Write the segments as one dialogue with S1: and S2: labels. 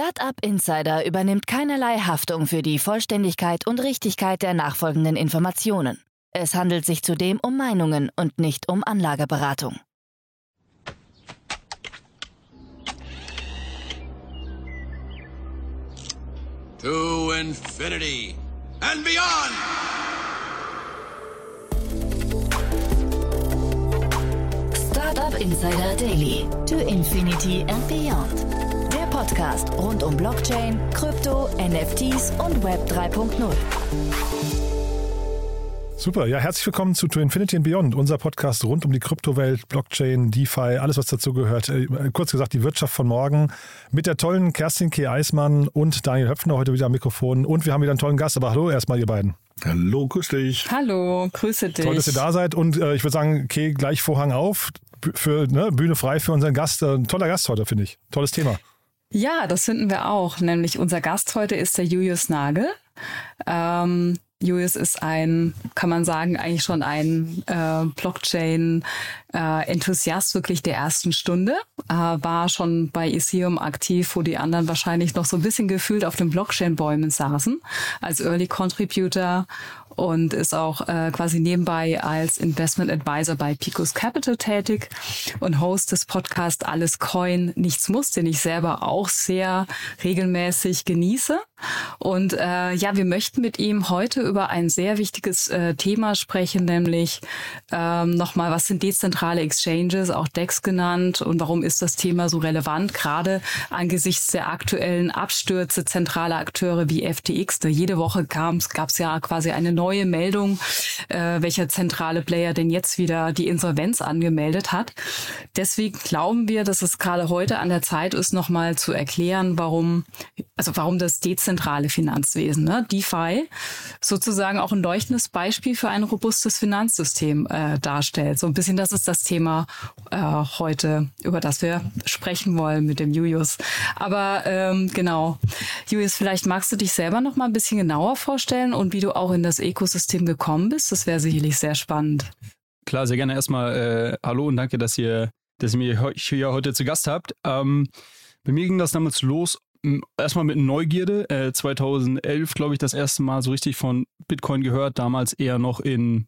S1: Startup Insider übernimmt keinerlei Haftung für die Vollständigkeit und Richtigkeit der nachfolgenden Informationen. Es handelt sich zudem um Meinungen und nicht um Anlageberatung.
S2: To infinity and beyond!
S1: Startup Insider Daily. To Infinity and Beyond. Podcast rund um Blockchain, Krypto, NFTs und Web 3.0.
S3: Super, ja, herzlich willkommen zu To Infinity and Beyond, unser Podcast rund um die Kryptowelt, Blockchain, DeFi, alles was dazu gehört. Äh, kurz gesagt, die Wirtschaft von morgen mit der tollen Kerstin K. Eismann und Daniel Höpfner heute wieder am Mikrofon. Und wir haben wieder einen tollen Gast, aber hallo erstmal ihr beiden.
S4: Hallo, grüß dich.
S5: Hallo, grüße dich.
S3: Toll, dass ihr da seid und äh, ich würde sagen, Kay, gleich Vorhang auf, für ne, Bühne frei für unseren Gast. Äh, ein toller Gast heute, finde ich. Tolles Thema.
S5: Ja, das finden wir auch. Nämlich unser Gast heute ist der Julius Nagel. Ähm, Julius ist ein, kann man sagen, eigentlich schon ein äh, Blockchain-Enthusiast äh, wirklich der ersten Stunde. Äh, war schon bei Ethereum aktiv, wo die anderen wahrscheinlich noch so ein bisschen gefühlt auf den Blockchain-Bäumen saßen, als Early Contributor und ist auch äh, quasi nebenbei als Investment Advisor bei Picos Capital tätig und Host des Podcasts Alles Coin, Nichts Muss, den ich selber auch sehr regelmäßig genieße. Und äh, ja, wir möchten mit ihm heute über ein sehr wichtiges äh, Thema sprechen, nämlich ähm, nochmal, was sind dezentrale Exchanges, auch DEX genannt und warum ist das Thema so relevant, gerade angesichts der aktuellen Abstürze zentraler Akteure wie FTX. Da jede Woche gab es ja quasi eine neue Meldung, äh, welcher zentrale Player denn jetzt wieder die Insolvenz angemeldet hat. Deswegen glauben wir, dass es gerade heute an der Zeit ist, nochmal zu erklären, warum, also warum das dezentrale Finanzwesen, ne, DeFi, sozusagen auch ein leuchtendes Beispiel für ein robustes Finanzsystem äh, darstellt. So ein bisschen, das ist das Thema äh, heute, über das wir sprechen wollen mit dem Julius. Aber ähm, genau, Julius, vielleicht magst du dich selber noch mal ein bisschen genauer vorstellen und wie du auch in das Ökosystem gekommen bist. Das wäre sicherlich sehr spannend.
S6: Klar, sehr gerne erstmal äh, Hallo und danke, dass ihr, dass ihr mich hier heute zu Gast habt. Ähm, bei mir ging das damals los, erstmal mit Neugierde. Äh, 2011, glaube ich, das erste Mal so richtig von Bitcoin gehört. Damals eher noch in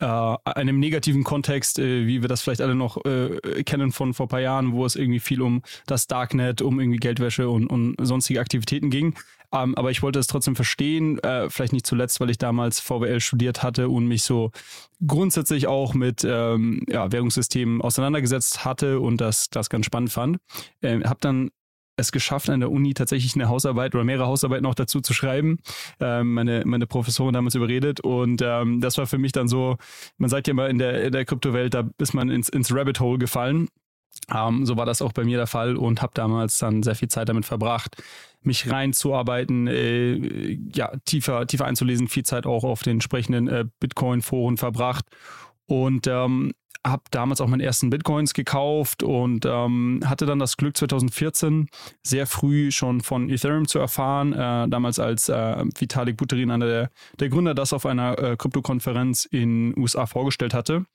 S6: äh, einem negativen Kontext, äh, wie wir das vielleicht alle noch äh, kennen von vor paar Jahren, wo es irgendwie viel um das Darknet, um irgendwie Geldwäsche und, und sonstige Aktivitäten ging. Ähm, aber ich wollte es trotzdem verstehen, äh, vielleicht nicht zuletzt, weil ich damals VWL studiert hatte und mich so grundsätzlich auch mit ähm, ja, Währungssystemen auseinandergesetzt hatte und das, das ganz spannend fand. Ähm, habe dann es geschafft, an der Uni tatsächlich eine Hausarbeit oder mehrere Hausarbeiten auch dazu zu schreiben. Ähm, meine, meine Professorin damals überredet und ähm, das war für mich dann so, man sagt ja immer in der, in der Kryptowelt, da ist man ins, ins Rabbit Hole gefallen. Ähm, so war das auch bei mir der Fall und habe damals dann sehr viel Zeit damit verbracht, mich reinzuarbeiten, äh, ja, tiefer, tiefer einzulesen, viel Zeit auch auf den entsprechenden äh, Bitcoin-Foren verbracht und ähm, habe damals auch meine ersten Bitcoins gekauft und ähm, hatte dann das Glück 2014 sehr früh schon von Ethereum zu erfahren. Äh, damals als äh, Vitalik Buterin, einer der, der Gründer, das auf einer äh, Krypto-Konferenz in USA vorgestellt hatte.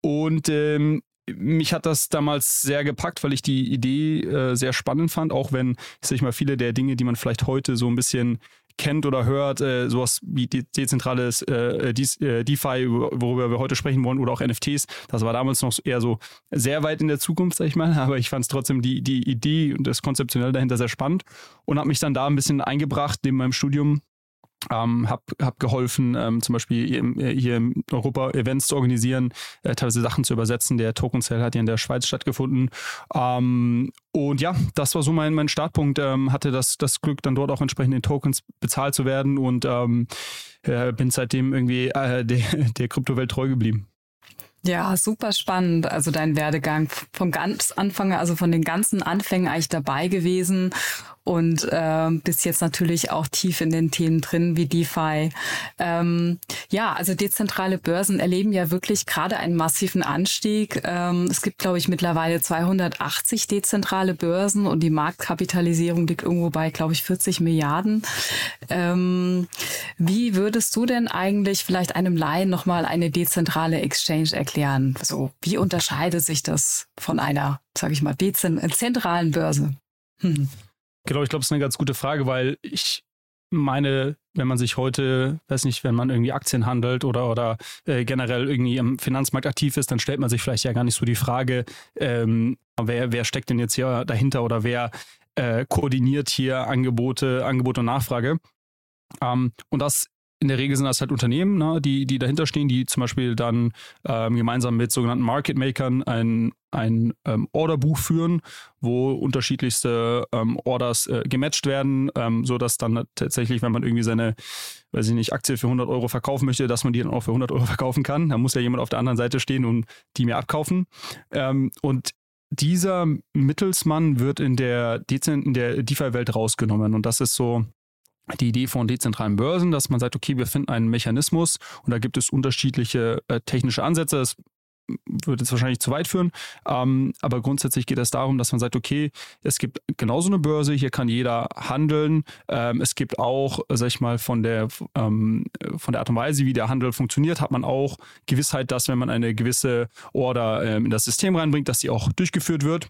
S6: Und ähm, mich hat das damals sehr gepackt, weil ich die Idee äh, sehr spannend fand, auch wenn, ich mal, viele der Dinge, die man vielleicht heute so ein bisschen kennt oder hört, äh, sowas wie de dezentrales äh, äh, DeFi, worüber wir heute sprechen wollen, oder auch NFTs, das war damals noch eher so sehr weit in der Zukunft, sag ich mal, aber ich fand es trotzdem die, die Idee und das Konzeptionelle dahinter sehr spannend und habe mich dann da ein bisschen eingebracht neben meinem Studium ähm, habe hab geholfen, ähm, zum Beispiel hier in Europa Events zu organisieren, äh, teilweise Sachen zu übersetzen. Der Token Sale hat ja in der Schweiz stattgefunden. Ähm, und ja, das war so mein, mein Startpunkt. Ähm, hatte das, das Glück, dann dort auch entsprechend in Tokens bezahlt zu werden und ähm, äh, bin seitdem irgendwie äh, der, der Kryptowelt treu geblieben.
S5: Ja, super spannend. Also dein Werdegang vom ganz Anfang, also von den ganzen Anfängen eigentlich dabei gewesen und äh, bist jetzt natürlich auch tief in den Themen drin wie DeFi. Ähm, ja, also dezentrale Börsen erleben ja wirklich gerade einen massiven Anstieg. Ähm, es gibt, glaube ich, mittlerweile 280 dezentrale Börsen und die Marktkapitalisierung liegt irgendwo bei, glaube ich, 40 Milliarden. Ähm, wie würdest du denn eigentlich vielleicht einem Laien nochmal eine dezentrale Exchange erklären? So, wie unterscheidet sich das von einer, sage ich mal, dezentralen Börse? Hm.
S6: Genau, ich glaube, es ist eine ganz gute Frage, weil ich meine, wenn man sich heute, weiß nicht, wenn man irgendwie Aktien handelt oder, oder äh, generell irgendwie im Finanzmarkt aktiv ist, dann stellt man sich vielleicht ja gar nicht so die Frage, ähm, wer, wer steckt denn jetzt hier dahinter oder wer äh, koordiniert hier Angebote, Angebot und Nachfrage. Ähm, und das in der Regel sind das halt Unternehmen, ne, die, die dahinter stehen, die zum Beispiel dann ähm, gemeinsam mit sogenannten Market Makern ein, ein ähm, Orderbuch führen, wo unterschiedlichste ähm, Orders äh, gematcht werden, ähm, sodass dann tatsächlich, wenn man irgendwie seine, weiß ich nicht, Aktie für 100 Euro verkaufen möchte, dass man die dann auch für 100 Euro verkaufen kann. Da muss ja jemand auf der anderen Seite stehen und die mir abkaufen. Ähm, und dieser Mittelsmann wird in der, in der DeFi-Welt rausgenommen. Und das ist so die Idee von dezentralen Börsen, dass man sagt, okay, wir finden einen Mechanismus und da gibt es unterschiedliche äh, technische Ansätze. Das würde jetzt wahrscheinlich zu weit führen. Ähm, aber grundsätzlich geht es darum, dass man sagt, okay, es gibt genauso eine Börse, hier kann jeder handeln. Ähm, es gibt auch, sag ich mal, von der, ähm, von der Art und Weise, wie der Handel funktioniert, hat man auch Gewissheit, dass wenn man eine gewisse Order ähm, in das System reinbringt, dass sie auch durchgeführt wird.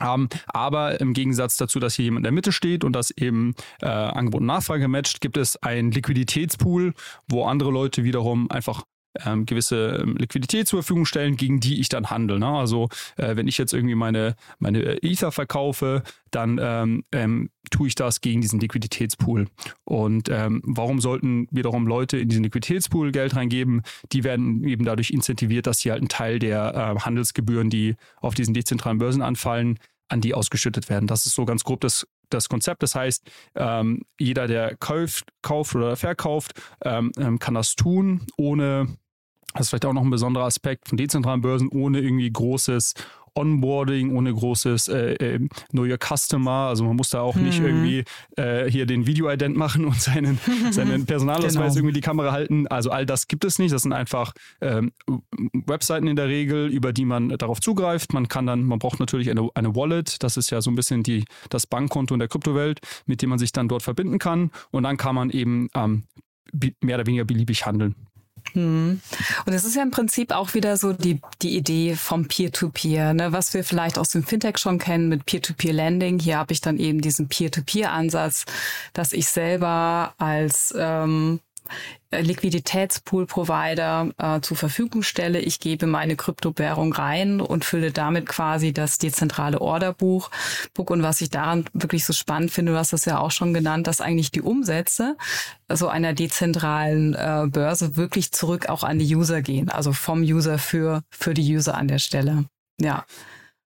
S6: Um, aber im Gegensatz dazu, dass hier jemand in der Mitte steht und das eben äh, Angebot und Nachfrage matcht, gibt es einen Liquiditätspool, wo andere Leute wiederum einfach ähm, gewisse ähm, Liquidität zur Verfügung stellen, gegen die ich dann handle. Ne? Also äh, wenn ich jetzt irgendwie meine, meine Ether verkaufe, dann ähm, ähm, tue ich das gegen diesen Liquiditätspool. Und ähm, warum sollten wiederum Leute in diesen Liquiditätspool Geld reingeben? Die werden eben dadurch incentiviert, dass sie halt einen Teil der äh, Handelsgebühren, die auf diesen dezentralen Börsen anfallen, an die ausgeschüttet werden. Das ist so ganz grob das, das Konzept. Das heißt, ähm, jeder, der kauft, kauft oder verkauft, ähm, ähm, kann das tun, ohne, das ist vielleicht auch noch ein besonderer Aspekt von dezentralen Börsen, ohne irgendwie großes Onboarding, ohne großes äh, äh, Know Your Customer. Also man muss da auch mhm. nicht irgendwie äh, hier den Video-Ident machen und seinen, seinen Personalausweis genau. irgendwie die Kamera halten. Also all das gibt es nicht. Das sind einfach ähm, Webseiten in der Regel, über die man darauf zugreift. Man kann dann, man braucht natürlich eine, eine Wallet. Das ist ja so ein bisschen die, das Bankkonto in der Kryptowelt, mit dem man sich dann dort verbinden kann. Und dann kann man eben ähm, mehr oder weniger beliebig handeln.
S5: Hm. Und es ist ja im Prinzip auch wieder so die, die Idee vom Peer-to-Peer, ne? was wir vielleicht aus dem Fintech schon kennen mit Peer-to-Peer-Lending. Hier habe ich dann eben diesen Peer-to-Peer-Ansatz, dass ich selber als ähm, Liquiditätspool-Provider äh, zur Verfügung stelle. Ich gebe meine Kryptowährung rein und fülle damit quasi das dezentrale Orderbuch. Und was ich daran wirklich so spannend finde, du hast das ja auch schon genannt, dass eigentlich die Umsätze so einer dezentralen äh, Börse wirklich zurück auch an die User gehen. Also vom User für, für die User an der Stelle. Ja.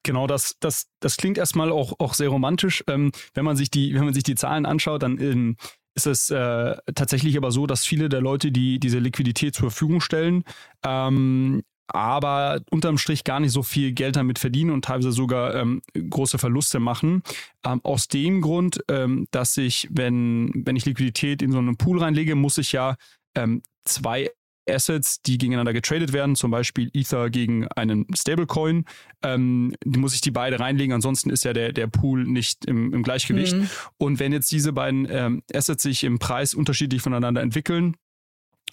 S6: Genau, das, das, das klingt erstmal auch, auch sehr romantisch. Ähm, wenn man sich die, wenn man sich die Zahlen anschaut, dann ähm, ist es äh, tatsächlich aber so, dass viele der Leute, die diese Liquidität zur Verfügung stellen, ähm, aber unterm Strich gar nicht so viel Geld damit verdienen und teilweise sogar ähm, große Verluste machen. Ähm, aus dem Grund, ähm, dass ich, wenn, wenn ich Liquidität in so einen Pool reinlege, muss ich ja ähm, zwei Assets, die gegeneinander getradet werden, zum Beispiel Ether gegen einen Stablecoin, ähm, muss ich die beide reinlegen, ansonsten ist ja der, der Pool nicht im, im Gleichgewicht. Mhm. Und wenn jetzt diese beiden ähm, Assets sich im Preis unterschiedlich voneinander entwickeln,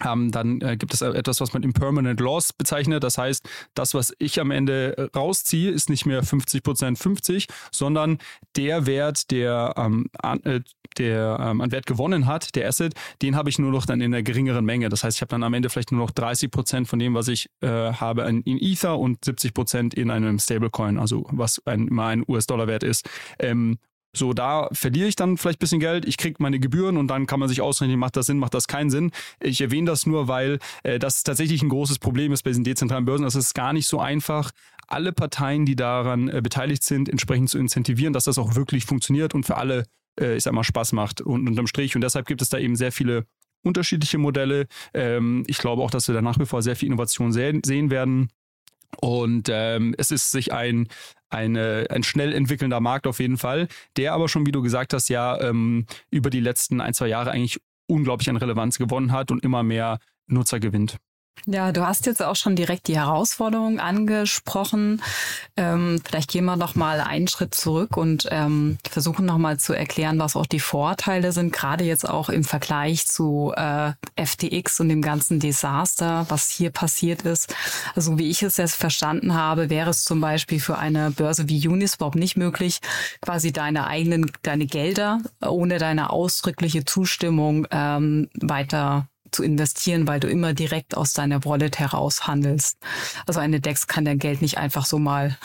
S6: ähm, dann äh, gibt es etwas, was man Impermanent Loss bezeichnet. Das heißt, das, was ich am Ende äh, rausziehe, ist nicht mehr 50% 50, sondern der Wert, der, ähm, an, äh, der ähm, an Wert gewonnen hat, der Asset, den habe ich nur noch dann in einer geringeren Menge. Das heißt, ich habe dann am Ende vielleicht nur noch 30% von dem, was ich äh, habe in, in, Ether und 70% in einem Stablecoin, also was ein, immer ein US-Dollar-Wert ist. So, da verliere ich dann vielleicht ein bisschen Geld, ich kriege meine Gebühren und dann kann man sich ausrechnen, macht das Sinn, macht das keinen Sinn. Ich erwähne das nur, weil äh, das tatsächlich ein großes Problem ist bei diesen dezentralen Börsen. Das ist gar nicht so einfach, alle Parteien, die daran äh, beteiligt sind, entsprechend zu incentivieren, dass das auch wirklich funktioniert und für alle, äh, ich sag mal, Spaß macht und unterm Strich. Und deshalb gibt es da eben sehr viele unterschiedliche Modelle. Ähm, ich glaube auch, dass wir da nach wie vor sehr viel Innovation sehen, sehen werden. Und ähm, es ist sich ein, eine, ein schnell entwickelnder Markt auf jeden Fall, der aber schon, wie du gesagt hast, ja ähm, über die letzten ein, zwei Jahre eigentlich unglaublich an Relevanz gewonnen hat und immer mehr Nutzer gewinnt.
S5: Ja, du hast jetzt auch schon direkt die Herausforderungen angesprochen. Ähm, vielleicht gehen wir noch mal einen Schritt zurück und ähm, versuchen noch mal zu erklären, was auch die Vorteile sind, gerade jetzt auch im Vergleich zu äh, FTX und dem ganzen Desaster, was hier passiert ist. Also wie ich es jetzt verstanden habe, wäre es zum Beispiel für eine Börse wie Uniswap nicht möglich, quasi deine eigenen, deine Gelder ohne deine ausdrückliche Zustimmung ähm, weiter zu investieren, weil du immer direkt aus deiner Wallet heraus handelst. Also eine DEX kann dein Geld nicht einfach so mal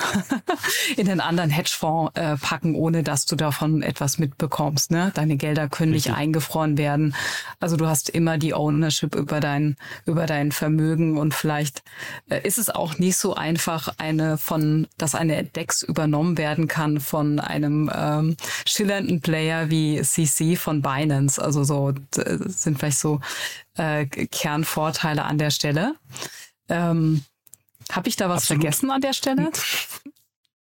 S5: in einen anderen Hedgefonds äh, packen, ohne dass du davon etwas mitbekommst. Ne? Deine Gelder können Richtig. nicht eingefroren werden. Also du hast immer die Ownership über dein, über dein Vermögen und vielleicht äh, ist es auch nicht so einfach, eine von, dass eine DEX übernommen werden kann von einem ähm, schillernden Player wie CC von Binance. Also so sind vielleicht so äh, Kernvorteile an der Stelle. Ähm, Habe ich da was absolut. vergessen an der Stelle?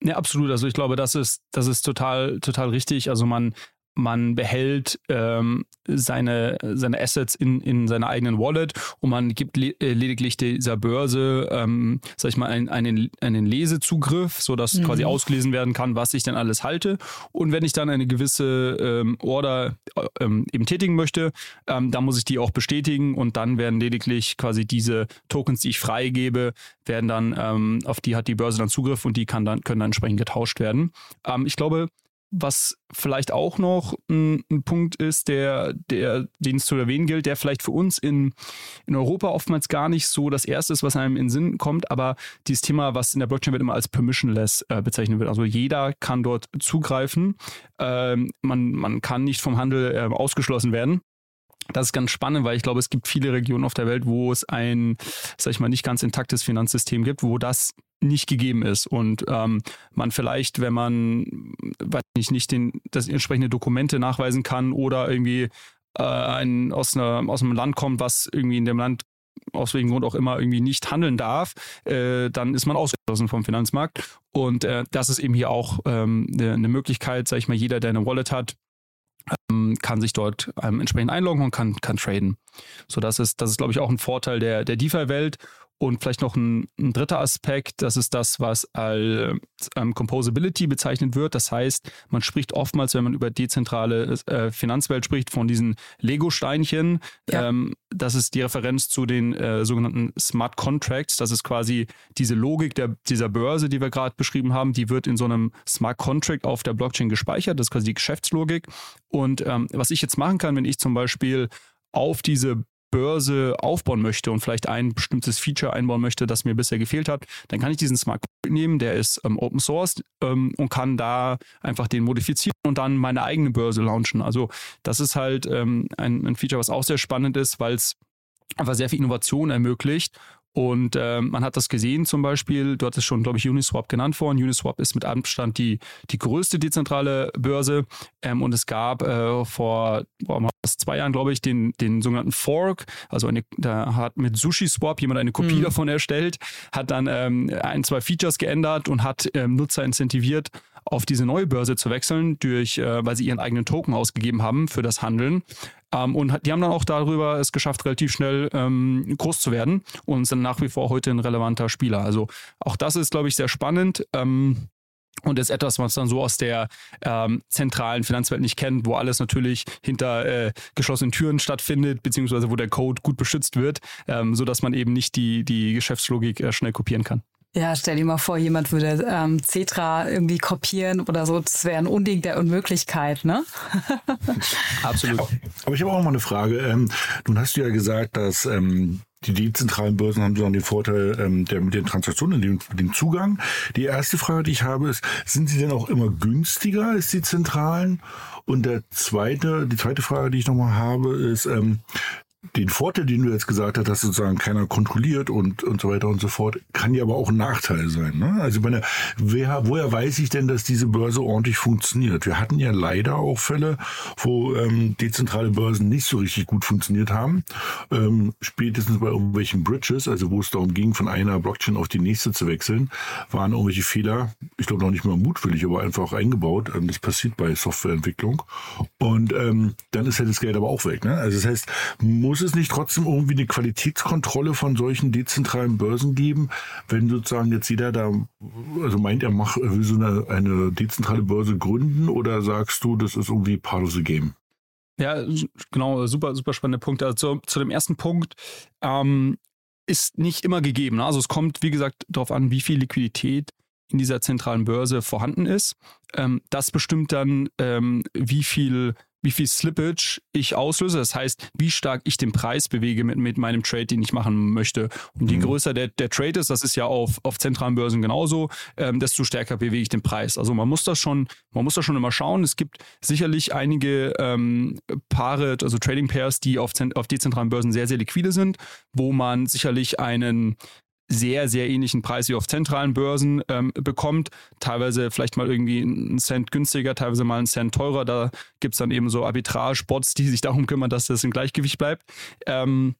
S6: Ja, absolut. Also ich glaube, das ist, das ist total, total richtig. Also man, man behält ähm, seine, seine Assets in, in seiner eigenen Wallet und man gibt le äh, lediglich dieser Börse, ähm, sag ich mal, einen, einen, einen Lesezugriff, sodass mhm. quasi ausgelesen werden kann, was ich denn alles halte. Und wenn ich dann eine gewisse ähm, Order äh, ähm, eben tätigen möchte, ähm, dann muss ich die auch bestätigen und dann werden lediglich quasi diese Tokens, die ich freigebe, werden dann, ähm, auf die hat die Börse dann Zugriff und die kann dann, können dann entsprechend getauscht werden. Ähm, ich glaube, was vielleicht auch noch ein, ein, Punkt ist, der, der, den es zu erwähnen gilt, der vielleicht für uns in, in Europa oftmals gar nicht so das erste ist, was einem in Sinn kommt, aber dieses Thema, was in der Blockchain wird immer als permissionless äh, bezeichnet wird. Also jeder kann dort zugreifen. Ähm, man, man kann nicht vom Handel äh, ausgeschlossen werden. Das ist ganz spannend, weil ich glaube, es gibt viele Regionen auf der Welt, wo es ein, sag ich mal, nicht ganz intaktes Finanzsystem gibt, wo das nicht gegeben ist und ähm, man vielleicht, wenn man weiß nicht, nicht den, das entsprechende Dokumente nachweisen kann oder irgendwie äh, ein, aus, einer, aus einem Land kommt, was irgendwie in dem Land aus welchem Grund auch immer irgendwie nicht handeln darf, äh, dann ist man ausgeschlossen vom Finanzmarkt. Und äh, das ist eben hier auch ähm, eine, eine Möglichkeit, sag ich mal, jeder, der eine Wallet hat, kann sich dort ähm, entsprechend einloggen und kann, kann traden. So, das ist, das ist, glaube ich, auch ein Vorteil der, der DeFi-Welt. Und vielleicht noch ein, ein, dritter Aspekt, das ist das, was als ähm, Composability bezeichnet wird. Das heißt, man spricht oftmals, wenn man über dezentrale äh, Finanzwelt spricht, von diesen Lego-Steinchen. Ja. Ähm, das ist die Referenz zu den äh, sogenannten Smart Contracts. Das ist quasi diese Logik der, dieser Börse, die wir gerade beschrieben haben, die wird in so einem Smart Contract auf der Blockchain gespeichert. Das ist quasi die Geschäftslogik. Und ähm, was ich jetzt machen kann, wenn ich zum Beispiel auf diese Börse aufbauen möchte und vielleicht ein bestimmtes Feature einbauen möchte, das mir bisher gefehlt hat, dann kann ich diesen Smart Contract nehmen, der ist ähm, Open Source ähm, und kann da einfach den modifizieren und dann meine eigene Börse launchen. Also das ist halt ähm, ein, ein Feature, was auch sehr spannend ist, weil es einfach sehr viel Innovation ermöglicht und äh, man hat das gesehen zum Beispiel, du hattest schon, glaube ich, Uniswap genannt vorhin. Uniswap ist mit Abstand die, die größte dezentrale Börse. Ähm, und es gab äh, vor boah, zwei Jahren, glaube ich, den, den sogenannten Fork. Also eine, da hat mit Sushi Swap jemand eine Kopie mhm. davon erstellt, hat dann ähm, ein, zwei Features geändert und hat ähm, Nutzer incentiviert, auf diese neue Börse zu wechseln, durch, äh, weil sie ihren eigenen Token ausgegeben haben für das Handeln. Ähm, und die haben dann auch darüber es geschafft, relativ schnell ähm, groß zu werden und sind nach wie vor heute ein relevanter Spieler. Also auch das ist, glaube ich, sehr spannend. Ähm, und ist etwas, was man so aus der ähm, zentralen Finanzwelt nicht kennt, wo alles natürlich hinter äh, geschlossenen Türen stattfindet, beziehungsweise wo der Code gut beschützt wird, ähm, sodass man eben nicht die, die Geschäftslogik äh, schnell kopieren kann.
S5: Ja, stell dir mal vor, jemand würde ähm, Cetra irgendwie kopieren oder so. Das wäre ein Unding der Unmöglichkeit, ne?
S6: Absolut.
S4: Aber ich habe auch mal eine Frage. Ähm, nun hast du ja gesagt, dass ähm, die dezentralen Börsen haben so den Vorteil ähm, der mit den Transaktionen, dem, dem Zugang. Die erste Frage, die ich habe, ist: Sind sie denn auch immer günstiger als die zentralen? Und der zweite, die zweite Frage, die ich nochmal habe, ist: ähm, den Vorteil, den du jetzt gesagt hast, dass sozusagen keiner kontrolliert und, und so weiter und so fort, kann ja aber auch ein Nachteil sein. Ne? Also meine, wer, woher weiß ich denn, dass diese Börse ordentlich funktioniert? Wir hatten ja leider auch Fälle, wo ähm, dezentrale Börsen nicht so richtig gut funktioniert haben. Ähm, spätestens bei irgendwelchen Bridges, also wo es darum ging, von einer Blockchain auf die nächste zu wechseln, waren irgendwelche Fehler, ich glaube noch nicht mal mutwillig, aber einfach eingebaut. Ähm, das passiert bei Softwareentwicklung. Und ähm, dann ist ja das Geld aber auch weg. Ne? Also das heißt, muss es nicht trotzdem irgendwie eine Qualitätskontrolle von solchen dezentralen Börsen geben, wenn sozusagen jetzt jeder da, also meint er, macht, will so eine, eine dezentrale Börse gründen oder sagst du, das ist irgendwie part of the game?
S6: Ja, genau, super, super spannende Punkt. Also zu, zu dem ersten Punkt ähm, ist nicht immer gegeben. Ne? Also es kommt, wie gesagt, darauf an, wie viel Liquidität in dieser zentralen Börse vorhanden ist. Ähm, das bestimmt dann, ähm, wie viel wie viel Slippage ich auslöse. Das heißt, wie stark ich den Preis bewege mit, mit meinem Trade, den ich machen möchte. Und je mhm. größer der, der Trade ist, das ist ja auf, auf zentralen Börsen genauso, ähm, desto stärker bewege ich den Preis. Also man muss das schon, man muss das schon immer schauen. Es gibt sicherlich einige ähm, Paare, also Trading Pairs, die auf, auf dezentralen Börsen sehr, sehr liquide sind, wo man sicherlich einen sehr, sehr ähnlichen Preis wie auf zentralen Börsen ähm, bekommt. Teilweise vielleicht mal irgendwie einen Cent günstiger, teilweise mal einen Cent teurer. Da gibt es dann eben so Arbitrage-Bots, die sich darum kümmern, dass das im Gleichgewicht bleibt. Ähm,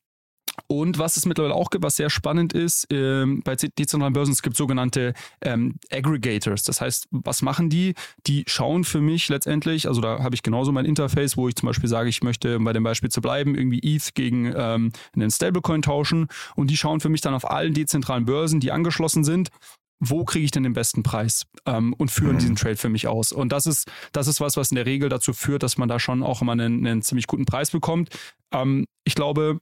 S6: und was es mittlerweile auch gibt, was sehr spannend ist, ähm, bei dezentralen Börsen, es gibt sogenannte ähm, Aggregators. Das heißt, was machen die? Die schauen für mich letztendlich, also da habe ich genauso mein Interface, wo ich zum Beispiel sage, ich möchte bei dem Beispiel zu bleiben, irgendwie ETH gegen ähm, einen Stablecoin tauschen. Und die schauen für mich dann auf allen dezentralen Börsen, die angeschlossen sind, wo kriege ich denn den besten Preis ähm, und führen mhm. diesen Trade für mich aus. Und das ist, das ist was, was in der Regel dazu führt, dass man da schon auch immer einen, einen ziemlich guten Preis bekommt. Ähm, ich glaube,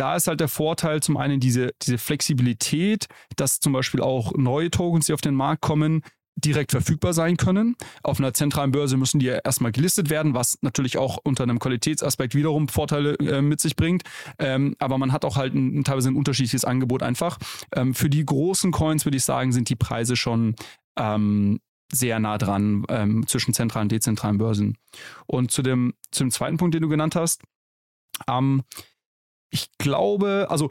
S6: da ist halt der Vorteil zum einen diese, diese Flexibilität, dass zum Beispiel auch neue Tokens, die auf den Markt kommen, direkt verfügbar sein können. Auf einer zentralen Börse müssen die ja erstmal gelistet werden, was natürlich auch unter einem Qualitätsaspekt wiederum Vorteile äh, mit sich bringt. Ähm, aber man hat auch halt ein, teilweise ein unterschiedliches Angebot einfach. Ähm, für die großen Coins würde ich sagen, sind die Preise schon ähm, sehr nah dran ähm, zwischen zentralen und dezentralen Börsen. Und zu dem, zu dem zweiten Punkt, den du genannt hast, ähm, ich glaube, also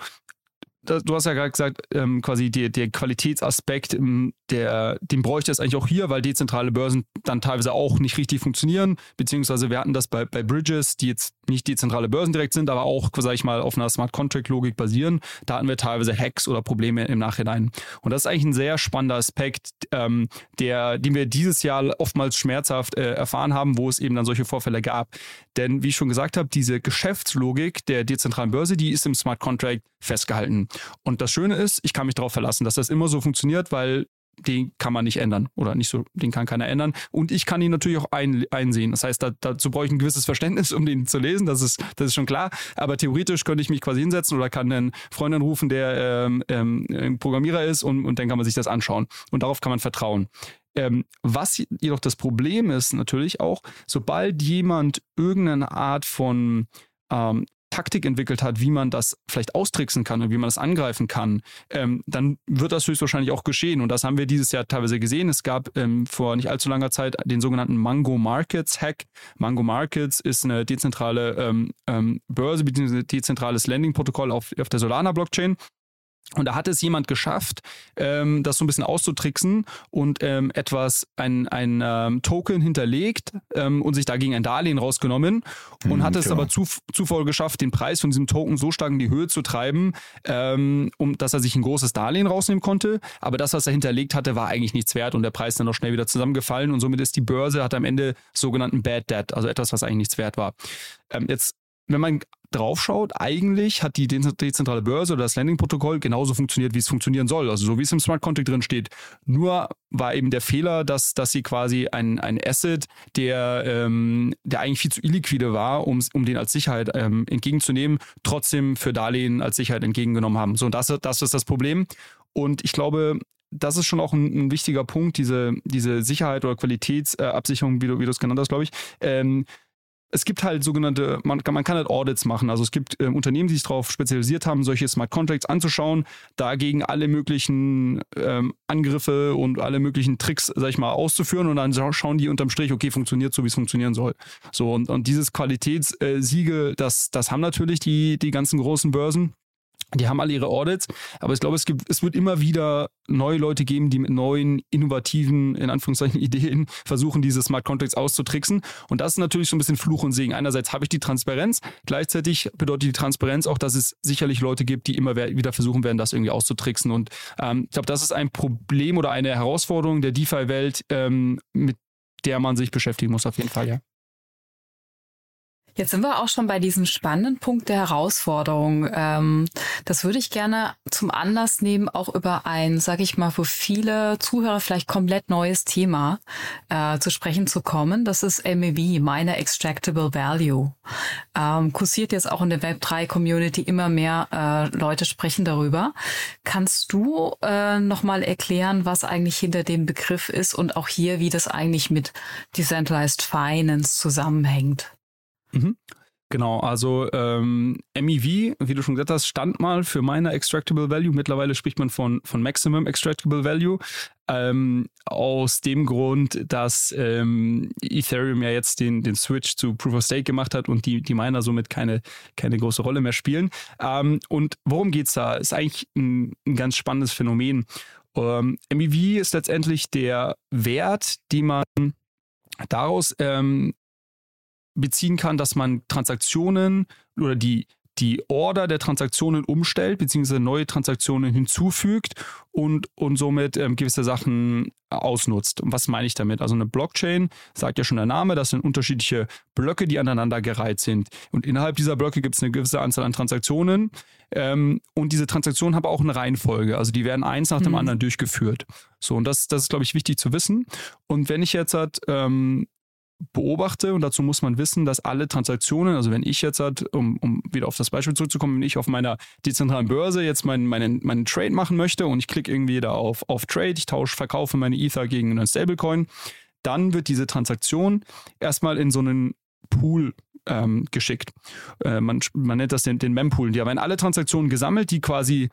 S6: du hast ja gerade gesagt, ähm, quasi der, der Qualitätsaspekt, ähm, der, den bräuchte es eigentlich auch hier, weil dezentrale Börsen dann teilweise auch nicht richtig funktionieren, beziehungsweise wir hatten das bei, bei Bridges, die jetzt nicht dezentrale Börsen direkt sind, aber auch, sage ich mal, auf einer Smart Contract Logik basieren. Da hatten wir teilweise Hacks oder Probleme im Nachhinein. Und das ist eigentlich ein sehr spannender Aspekt, ähm, der, den wir dieses Jahr oftmals schmerzhaft äh, erfahren haben, wo es eben dann solche Vorfälle gab. Denn wie ich schon gesagt habe, diese Geschäftslogik der dezentralen Börse, die ist im Smart Contract festgehalten. Und das Schöne ist, ich kann mich darauf verlassen, dass das immer so funktioniert, weil den kann man nicht ändern oder nicht so, den kann keiner ändern. Und ich kann ihn natürlich auch ein, einsehen. Das heißt, da, dazu brauche ich ein gewisses Verständnis, um den zu lesen. Das ist, das ist schon klar. Aber theoretisch könnte ich mich quasi hinsetzen oder kann einen Freund anrufen, der ähm, ähm, Programmierer ist und, und dann kann man sich das anschauen. Und darauf kann man vertrauen. Ähm, was jedoch das Problem ist natürlich auch, sobald jemand irgendeine Art von ähm, Taktik entwickelt hat, wie man das vielleicht austricksen kann und wie man das angreifen kann, ähm, dann wird das höchstwahrscheinlich auch geschehen. Und das haben wir dieses Jahr teilweise gesehen. Es gab ähm, vor nicht allzu langer Zeit den sogenannten Mango Markets Hack. Mango Markets ist eine dezentrale ähm, ähm Börse bzw. dezentrales Landing-Protokoll auf, auf der Solana-Blockchain. Und da hat es jemand geschafft, ähm, das so ein bisschen auszutricksen und ähm, etwas, ein, ein ähm, Token hinterlegt ähm, und sich dagegen ein Darlehen rausgenommen und mhm, hat es ja. aber zu, zuvor geschafft, den Preis von diesem Token so stark in die Höhe zu treiben, ähm, um dass er sich ein großes Darlehen rausnehmen konnte. Aber das, was er hinterlegt hatte, war eigentlich nichts wert und der Preis dann noch schnell wieder zusammengefallen und somit ist die Börse, hat am Ende sogenannten Bad Debt, also etwas, was eigentlich nichts wert war. Ähm, jetzt wenn man draufschaut, eigentlich hat die dezentrale Börse oder das Landing-Protokoll genauso funktioniert, wie es funktionieren soll. Also so wie es im Smart Contract drin steht. Nur war eben der Fehler, dass, dass sie quasi ein, ein Asset, der, ähm, der eigentlich viel zu illiquide war, um, um den als Sicherheit ähm, entgegenzunehmen, trotzdem für Darlehen als Sicherheit entgegengenommen haben. So, und das, das ist das Problem. Und ich glaube, das ist schon auch ein, ein, wichtiger Punkt, diese, diese Sicherheit oder Qualitätsabsicherung, wie du, wie du es genannt hast, glaube ich. Ähm, es gibt halt sogenannte, man, man kann halt Audits machen. Also es gibt äh, Unternehmen, die sich darauf spezialisiert haben, solche Smart Contracts anzuschauen, dagegen alle möglichen ähm, Angriffe und alle möglichen Tricks, sag ich mal, auszuführen und dann schauen die unterm Strich, okay, funktioniert so, wie es funktionieren soll. So, und, und dieses Qualitätssiegel, das, das haben natürlich die, die ganzen großen Börsen. Die haben alle ihre Audits, aber ich glaube, es, gibt, es wird immer wieder neue Leute geben, die mit neuen, innovativen, in Anführungszeichen, Ideen versuchen, diese Smart Contracts auszutricksen. Und das ist natürlich so ein bisschen Fluch und Segen. Einerseits habe ich die Transparenz, gleichzeitig bedeutet die Transparenz auch, dass es sicherlich Leute gibt, die immer wieder versuchen werden, das irgendwie auszutricksen. Und ähm, ich glaube, das ist ein Problem oder eine Herausforderung der DeFi-Welt, ähm, mit der man sich beschäftigen muss, auf jeden Fall, ja.
S5: Jetzt sind wir auch schon bei diesem spannenden Punkt der Herausforderung. Ähm, das würde ich gerne zum Anlass nehmen, auch über ein, sage ich mal, für viele Zuhörer vielleicht komplett neues Thema äh, zu sprechen zu kommen. Das ist MEV, meine Extractable Value. Ähm, kursiert jetzt auch in der Web3-Community immer mehr äh, Leute sprechen darüber. Kannst du äh, nochmal erklären, was eigentlich hinter dem Begriff ist und auch hier, wie das eigentlich mit Decentralized Finance zusammenhängt?
S6: Mhm. Genau, also ähm, MEV, wie du schon gesagt hast, stand mal für meine Extractable Value. Mittlerweile spricht man von, von Maximum Extractable Value. Ähm, aus dem Grund, dass ähm, Ethereum ja jetzt den, den Switch zu Proof of Stake gemacht hat und die, die Miner somit keine, keine große Rolle mehr spielen. Ähm, und worum geht es da? Ist eigentlich ein, ein ganz spannendes Phänomen. Ähm, MEV ist letztendlich der Wert, den man daraus ähm, beziehen kann, dass man Transaktionen oder die, die Order der Transaktionen umstellt, beziehungsweise neue Transaktionen hinzufügt und, und somit ähm, gewisse Sachen ausnutzt. Und was meine ich damit? Also eine Blockchain, sagt ja schon der Name, das sind unterschiedliche Blöcke, die aneinandergereiht sind. Und innerhalb dieser Blöcke gibt es eine gewisse Anzahl an Transaktionen. Ähm, und diese Transaktionen haben auch eine Reihenfolge. Also die werden eins nach dem mhm. anderen durchgeführt. So, und das, das ist, glaube ich, wichtig zu wissen. Und wenn ich jetzt halt, ähm, beobachte und dazu muss man wissen, dass alle Transaktionen, also wenn ich jetzt halt, um, um wieder auf das Beispiel zurückzukommen, wenn ich auf meiner dezentralen Börse jetzt meinen, meinen, meinen Trade machen möchte und ich klicke irgendwie da auf, auf Trade, ich tausche, verkaufe meine Ether gegen einen Stablecoin, dann wird diese Transaktion erstmal in so einen Pool ähm, geschickt. Äh, man, man nennt das den, den Mempool. Die haben alle Transaktionen gesammelt, die quasi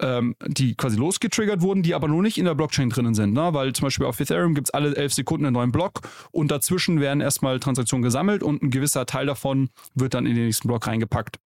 S6: ähm, die quasi losgetriggert wurden, die aber nur nicht in der Blockchain drinnen sind. Ne? Weil zum Beispiel auf Ethereum gibt es alle elf Sekunden einen neuen Block und dazwischen werden erstmal Transaktionen gesammelt und ein gewisser Teil davon wird dann in den nächsten Block reingepackt.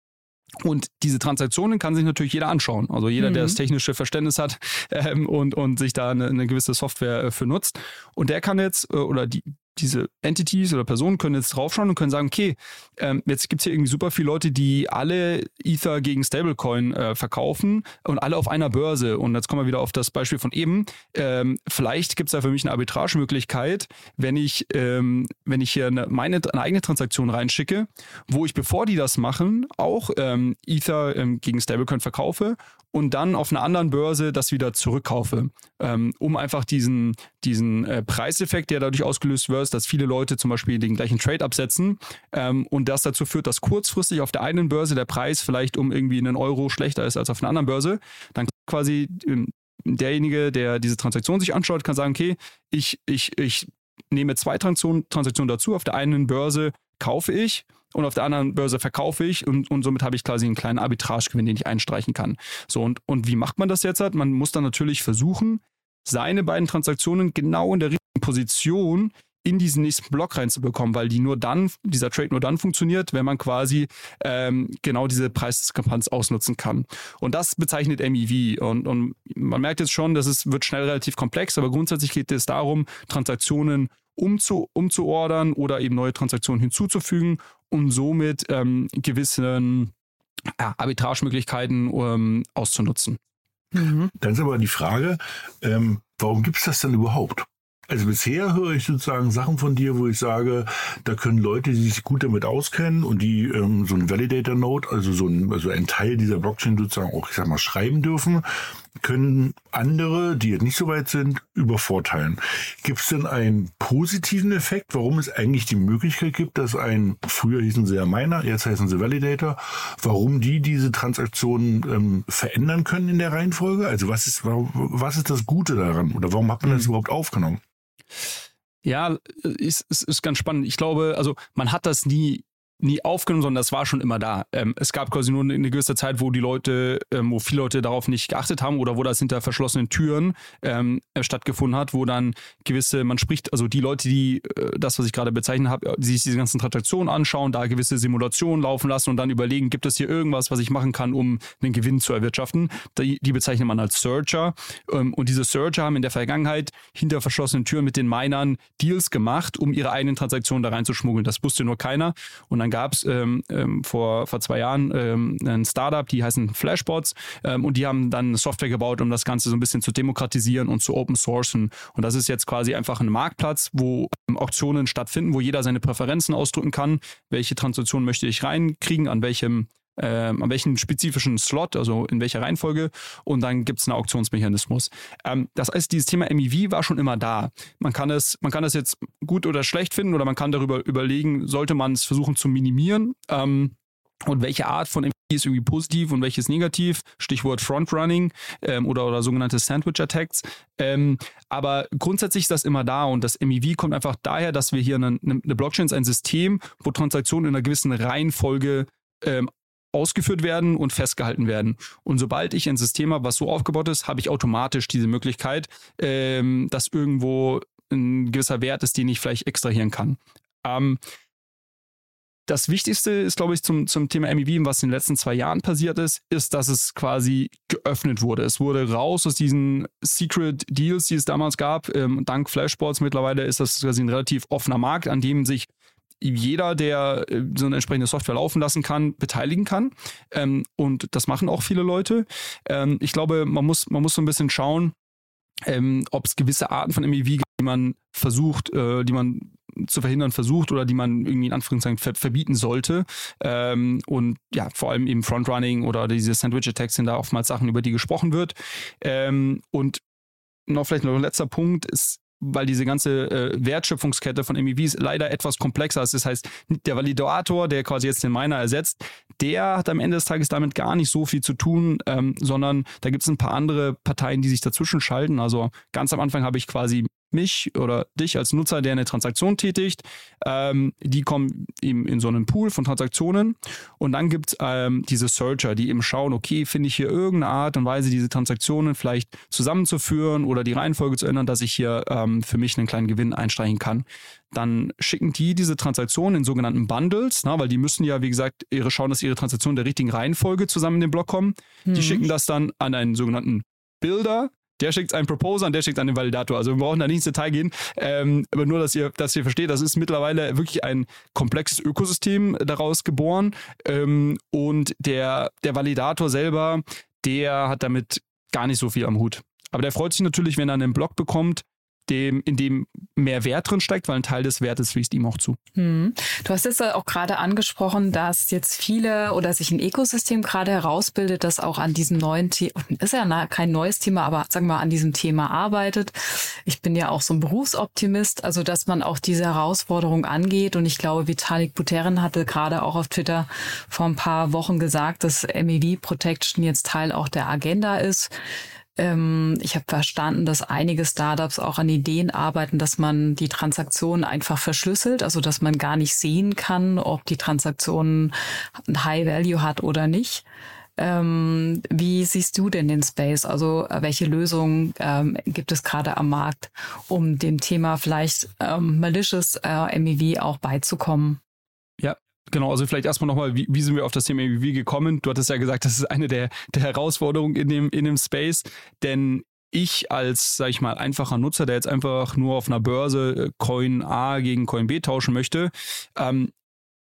S6: Und diese Transaktionen kann sich natürlich jeder anschauen. Also jeder, mhm. der das technische Verständnis hat ähm, und, und sich da eine, eine gewisse Software äh, für nutzt. Und der kann jetzt, äh, oder die, diese Entities oder Personen können jetzt draufschauen und können sagen, okay, ähm, jetzt gibt es hier irgendwie super viele Leute, die alle Ether gegen Stablecoin äh, verkaufen und alle auf einer Börse. Und jetzt kommen wir wieder auf das Beispiel von eben. Ähm, vielleicht gibt es da für mich eine Arbitragemöglichkeit, wenn ich, ähm, wenn ich hier eine, meine eine eigene Transaktion reinschicke, wo ich, bevor die das machen, auch ähm, Ether ähm, gegen Stablecoin verkaufe und dann auf einer anderen Börse das wieder zurückkaufe, ähm, um einfach diesen, diesen äh, Preiseffekt, der dadurch ausgelöst wird, dass viele Leute zum Beispiel den gleichen Trade absetzen ähm, und das dazu führt, dass kurzfristig auf der einen Börse der Preis vielleicht um irgendwie einen Euro schlechter ist als auf einer anderen Börse, dann quasi ähm, derjenige, der diese Transaktion sich anschaut, kann sagen, okay, ich, ich, ich nehme zwei Transaktionen, dazu. Auf der einen Börse kaufe ich und auf der anderen Börse verkaufe ich und, und somit habe ich quasi einen kleinen Arbitragegewinn, den ich einstreichen kann. So, und, und wie macht man das jetzt? Man muss dann natürlich versuchen, seine beiden Transaktionen genau in der richtigen Position in diesen nächsten Block reinzubekommen, weil die nur dann, dieser Trade nur dann funktioniert, wenn man quasi ähm, genau diese Preisdiskrepanz ausnutzen kann. Und das bezeichnet MEV. Und, und man merkt jetzt schon, dass es wird schnell relativ komplex, aber grundsätzlich geht es darum, Transaktionen umzu, umzuordern oder eben neue Transaktionen hinzuzufügen und somit ähm, gewisse ja, Arbitragemöglichkeiten ähm, auszunutzen.
S4: Mhm. Dann ist aber die Frage, ähm, warum gibt es das denn überhaupt? Also bisher höre ich sozusagen Sachen von dir, wo ich sage, da können Leute, die sich gut damit auskennen und die ähm, so ein Validator-Node, also so ein, also ein Teil dieser Blockchain sozusagen auch, ich sag mal, schreiben dürfen, können andere, die jetzt nicht so weit sind, übervorteilen. Gibt es denn einen positiven Effekt, warum es eigentlich die Möglichkeit gibt, dass ein, früher hießen sie ja Miner, jetzt heißen sie Validator, warum die diese Transaktionen ähm, verändern können in der Reihenfolge? Also was ist, was ist das Gute daran oder warum hat man das mhm. überhaupt aufgenommen?
S6: Ja, ist, ist, ist ganz spannend. Ich glaube, also man hat das nie nie aufgenommen, sondern das war schon immer da. Ähm, es gab quasi nur eine gewisse Zeit, wo die Leute, ähm, wo viele Leute darauf nicht geachtet haben oder wo das hinter verschlossenen Türen ähm, stattgefunden hat, wo dann gewisse, man spricht, also die Leute, die äh, das, was ich gerade bezeichnet habe, die sich diese ganzen Transaktionen anschauen, da gewisse Simulationen laufen lassen und dann überlegen, gibt es hier irgendwas, was ich machen kann, um einen Gewinn zu erwirtschaften. Die, die bezeichnet man als Searcher. Ähm, und diese Searcher haben in der Vergangenheit hinter verschlossenen Türen mit den Minern Deals gemacht, um ihre eigenen Transaktionen da reinzuschmuggeln. Das wusste nur keiner. Und dann gab es ähm, ähm, vor, vor zwei Jahren ähm, ein Startup, die heißen Flashbots ähm, und die haben dann Software gebaut, um das Ganze so ein bisschen zu demokratisieren und zu open sourcen. Und das ist jetzt quasi einfach ein Marktplatz, wo ähm, Auktionen stattfinden, wo jeder seine Präferenzen ausdrücken kann, welche Transaktion möchte ich reinkriegen, an welchem ähm, an welchem spezifischen Slot, also in welcher Reihenfolge, und dann gibt es einen Auktionsmechanismus. Ähm, das heißt, dieses Thema MEV war schon immer da. Man kann es, man kann es jetzt gut oder schlecht finden oder man kann darüber überlegen, sollte man es versuchen zu minimieren. Ähm, und welche Art von MEV ist irgendwie positiv und welches negativ? Stichwort Frontrunning ähm, oder, oder sogenannte Sandwich Attacks. Ähm, aber grundsätzlich ist das immer da und das MEV kommt einfach daher, dass wir hier eine, eine Blockchain ist ein System, wo Transaktionen in einer gewissen Reihenfolge ähm, ausgeführt werden und festgehalten werden. Und sobald ich ein System habe, was so aufgebaut ist, habe ich automatisch diese Möglichkeit, ähm, dass irgendwo ein gewisser Wert ist, den ich vielleicht extrahieren kann. Ähm, das Wichtigste ist, glaube ich, zum, zum Thema MEV, was in den letzten zwei Jahren passiert ist, ist, dass es quasi geöffnet wurde. Es wurde raus aus diesen Secret Deals, die es damals gab. Ähm, dank Flashboards mittlerweile ist das quasi ein relativ offener Markt, an dem sich jeder, der äh, so eine entsprechende Software laufen lassen kann, beteiligen kann. Ähm, und das machen auch viele Leute. Ähm, ich glaube, man muss, man muss so ein bisschen schauen, ähm, ob es gewisse Arten von MEV gibt, die man versucht, äh, die man zu verhindern versucht oder die man irgendwie in Anführungszeichen ver verbieten sollte. Ähm, und ja, vor allem eben Frontrunning oder diese Sandwich-Attacks sind da oftmals Sachen, über die gesprochen wird. Ähm, und noch vielleicht noch ein letzter Punkt ist, weil diese ganze äh, Wertschöpfungskette von MEVs leider etwas komplexer ist. Das heißt, der Validator, der quasi jetzt den Miner ersetzt, der hat am Ende des Tages damit gar nicht so viel zu tun, ähm, sondern da gibt es ein paar andere Parteien, die sich dazwischen schalten. Also ganz am Anfang habe ich quasi mich oder dich als Nutzer, der eine Transaktion tätigt. Ähm, die kommen eben in so einen Pool von Transaktionen und dann gibt es ähm, diese Searcher, die eben schauen, okay, finde ich hier irgendeine Art und Weise, diese Transaktionen vielleicht zusammenzuführen oder die Reihenfolge zu ändern, dass ich hier ähm, für mich einen kleinen Gewinn einstreichen kann. Dann schicken die diese Transaktionen in sogenannten Bundles, na, weil die müssen ja, wie gesagt, ihre schauen, dass ihre Transaktionen der richtigen Reihenfolge zusammen in den Block kommen. Mhm. Die schicken das dann an einen sogenannten Builder, der schickt einen Proposer und der schickt einen Validator. Also wir brauchen da nicht ins Detail gehen, ähm, aber nur, dass ihr, dass ihr versteht, das ist mittlerweile wirklich ein komplexes Ökosystem daraus geboren ähm, und der, der Validator selber, der hat damit gar nicht so viel am Hut. Aber der freut sich natürlich, wenn er einen Blog bekommt, dem, in dem mehr Wert drin steckt, weil ein Teil des Wertes fließt ihm auch zu.
S5: Hm. Du hast jetzt auch gerade angesprochen, dass jetzt viele oder sich ein Ökosystem gerade herausbildet, das auch an diesem neuen Thema, ist ja kein neues Thema, aber sagen wir mal, an diesem Thema arbeitet. Ich bin ja auch so ein Berufsoptimist, also dass man auch diese Herausforderung angeht. Und ich glaube, Vitalik Buterin hatte gerade auch auf Twitter vor ein paar Wochen gesagt, dass MEV Protection jetzt Teil auch der Agenda ist. Ähm, ich habe verstanden, dass einige Startups auch an Ideen arbeiten, dass man die Transaktionen einfach verschlüsselt, also dass man gar nicht sehen kann, ob die Transaktion ein High Value hat oder nicht. Ähm, wie siehst du denn den Space? Also äh, welche Lösungen ähm, gibt es gerade am Markt, um dem Thema vielleicht ähm, malicious äh, MEV auch beizukommen?
S6: Genau, also vielleicht erstmal nochmal, wie, wie sind wir auf das Thema ABV gekommen? Du hattest ja gesagt, das ist eine der, der Herausforderungen in dem, in dem Space, denn ich als, sag ich mal, einfacher Nutzer, der jetzt einfach nur auf einer Börse äh, Coin A gegen Coin B tauschen möchte, ähm,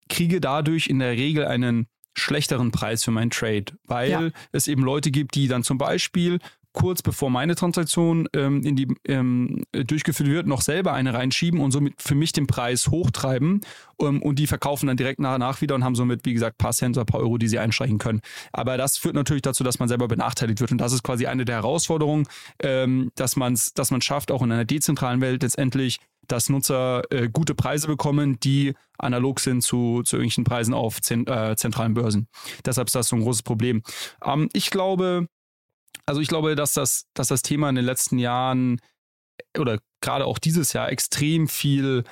S6: kriege dadurch in der Regel einen schlechteren Preis für meinen Trade, weil ja. es eben Leute gibt, die dann zum Beispiel kurz bevor meine Transaktion ähm, in die, ähm, durchgeführt wird, noch selber eine reinschieben und somit für mich den Preis hochtreiben ähm, und die verkaufen dann direkt nach, nach wieder und haben somit, wie gesagt, paar Cent oder paar Euro, die sie einstreichen können. Aber das führt natürlich dazu, dass man selber benachteiligt wird und das ist quasi eine der Herausforderungen, ähm, dass man es dass schafft, auch in einer dezentralen Welt letztendlich dass Nutzer äh, gute Preise bekommen, die analog sind zu, zu irgendwelchen Preisen auf zent, äh, zentralen Börsen. Deshalb ist das so ein großes Problem. Ähm, ich glaube, also ich glaube, dass das, dass das Thema in den letzten Jahren oder gerade auch dieses Jahr extrem viel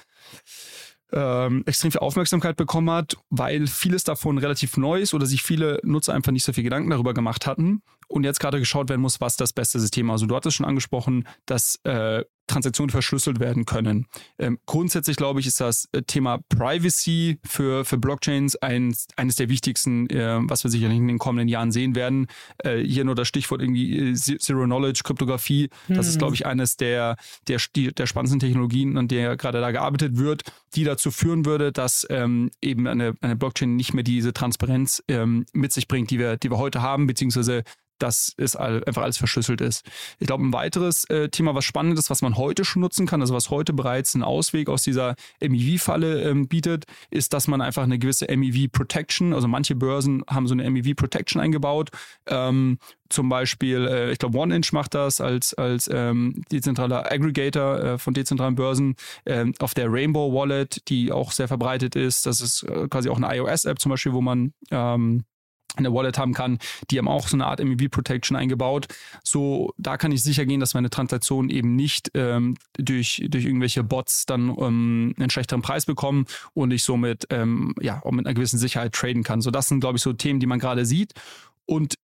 S6: ähm, extrem viel Aufmerksamkeit bekommen hat, weil vieles davon relativ neu ist oder sich viele Nutzer einfach nicht so viel Gedanken darüber gemacht hatten und jetzt gerade geschaut werden muss, was das beste System ist. Also du hattest schon angesprochen, dass äh, Transaktionen verschlüsselt werden können. Ähm, grundsätzlich glaube ich, ist das äh, Thema Privacy für, für Blockchains eins, eines der wichtigsten, äh, was wir sicherlich in den kommenden Jahren sehen werden. Äh, hier nur das Stichwort irgendwie äh, Zero Knowledge, Kryptographie. Das hm. ist, glaube ich, eines der, der, der spannendsten Technologien, an der gerade da gearbeitet wird, die dazu führen würde, dass ähm, eben eine, eine Blockchain nicht mehr diese Transparenz ähm, mit sich bringt, die wir, die wir heute haben, beziehungsweise dass es einfach alles verschlüsselt ist. Ich glaube, ein weiteres äh, Thema, was spannend ist, was man heute schon nutzen kann, also was heute bereits einen Ausweg aus dieser MEV-Falle ähm, bietet, ist, dass man einfach eine gewisse MEV-Protection, also manche Börsen haben so eine MEV-Protection eingebaut. Ähm, zum Beispiel, äh, ich glaube, OneInch macht das als, als ähm, dezentraler Aggregator äh, von dezentralen Börsen ähm, auf der Rainbow Wallet, die auch sehr verbreitet ist. Das ist äh, quasi auch eine iOS-App zum Beispiel, wo man ähm, eine Wallet haben kann. Die haben auch so eine Art MEV Protection eingebaut. So, da kann ich sicher gehen, dass meine Transaktionen eben nicht ähm, durch, durch irgendwelche Bots dann ähm, einen schlechteren Preis bekommen und ich somit ähm, ja auch mit einer gewissen Sicherheit traden kann. So, das sind, glaube ich, so Themen, die man gerade sieht. Und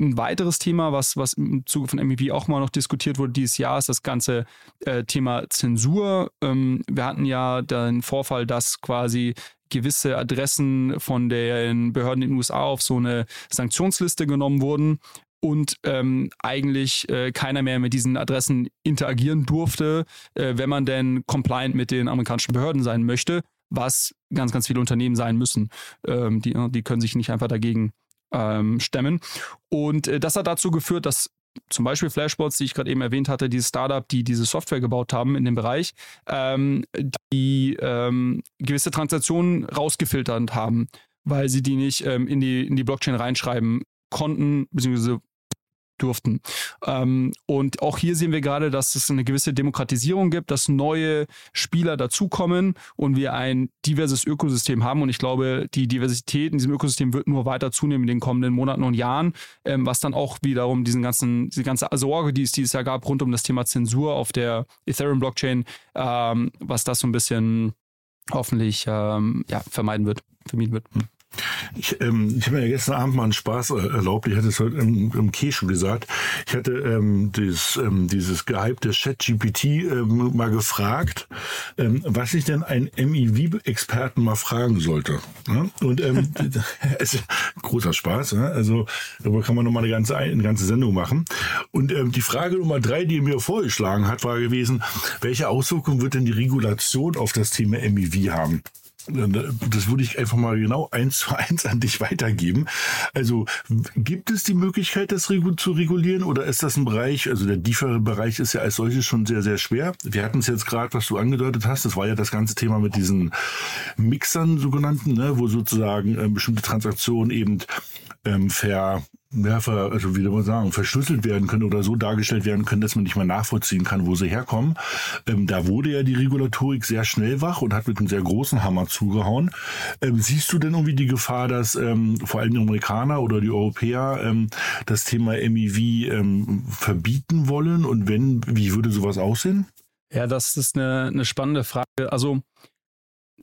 S6: ein weiteres Thema, was, was im Zuge von MEV auch mal noch diskutiert wurde dieses Jahr, ist das ganze äh, Thema Zensur. Ähm, wir hatten ja den Vorfall, dass quasi gewisse Adressen von den Behörden in den USA auf so eine Sanktionsliste genommen wurden und ähm, eigentlich äh, keiner mehr mit diesen Adressen interagieren durfte, äh, wenn man denn compliant mit den amerikanischen Behörden sein möchte, was ganz, ganz viele Unternehmen sein müssen. Ähm, die, die können sich nicht einfach dagegen ähm, stemmen. Und äh, das hat dazu geführt, dass zum Beispiel Flashbots, die ich gerade eben erwähnt hatte, dieses Startup, die diese Software gebaut haben in dem Bereich, ähm, die ähm, gewisse Transaktionen rausgefiltert haben, weil sie die nicht ähm, in, die, in die Blockchain reinschreiben konnten, beziehungsweise durften. Ähm, und auch hier sehen wir gerade, dass es eine gewisse Demokratisierung gibt, dass neue Spieler dazukommen und wir ein diverses Ökosystem haben. Und ich glaube, die Diversität in diesem Ökosystem wird nur weiter zunehmen in den kommenden Monaten und Jahren, ähm, was dann auch wiederum diesen ganzen, diese ganze Sorge, die es dieses Jahr gab, rund um das Thema Zensur auf der Ethereum-Blockchain, ähm, was das so ein bisschen hoffentlich ähm, ja, vermeiden wird, vermieden wird. Hm.
S4: Ich, ähm, ich habe mir ja gestern Abend mal einen Spaß erlaubt. Ich hatte es heute im, im Key schon gesagt. Ich hatte ähm, dieses, ähm, dieses gehypte Chat-GPT ähm, mal gefragt, ähm, was ich denn einen MEV-Experten mal fragen sollte. Ja? Und ähm, es ist großer Spaß. Ja? Also darüber kann man nochmal eine ganze, eine ganze Sendung machen. Und ähm, die Frage Nummer drei, die er mir vorgeschlagen hat, war gewesen, welche Auswirkungen wird denn die Regulation auf das Thema MEV haben? Das würde ich einfach mal genau eins zu eins an dich weitergeben. Also gibt es die Möglichkeit, das zu regulieren oder ist das ein Bereich, also der DeFi-Bereich ist ja als solches schon sehr, sehr schwer. Wir hatten es jetzt gerade, was du angedeutet hast, das war ja das ganze Thema mit diesen Mixern sogenannten, ne, wo sozusagen äh, bestimmte Transaktionen eben ähm, ver, ja, also wie soll man sagen, verschlüsselt werden können oder so dargestellt werden können, dass man nicht mehr nachvollziehen kann, wo sie herkommen. Ähm, da wurde ja die Regulatorik sehr schnell wach und hat mit einem sehr großen Hammer zugehauen. Ähm, siehst du denn irgendwie die Gefahr, dass ähm, vor allem die Amerikaner oder die Europäer ähm, das Thema MEV ähm, verbieten wollen? Und wenn, wie würde sowas aussehen?
S6: Ja, das ist eine, eine spannende Frage. Also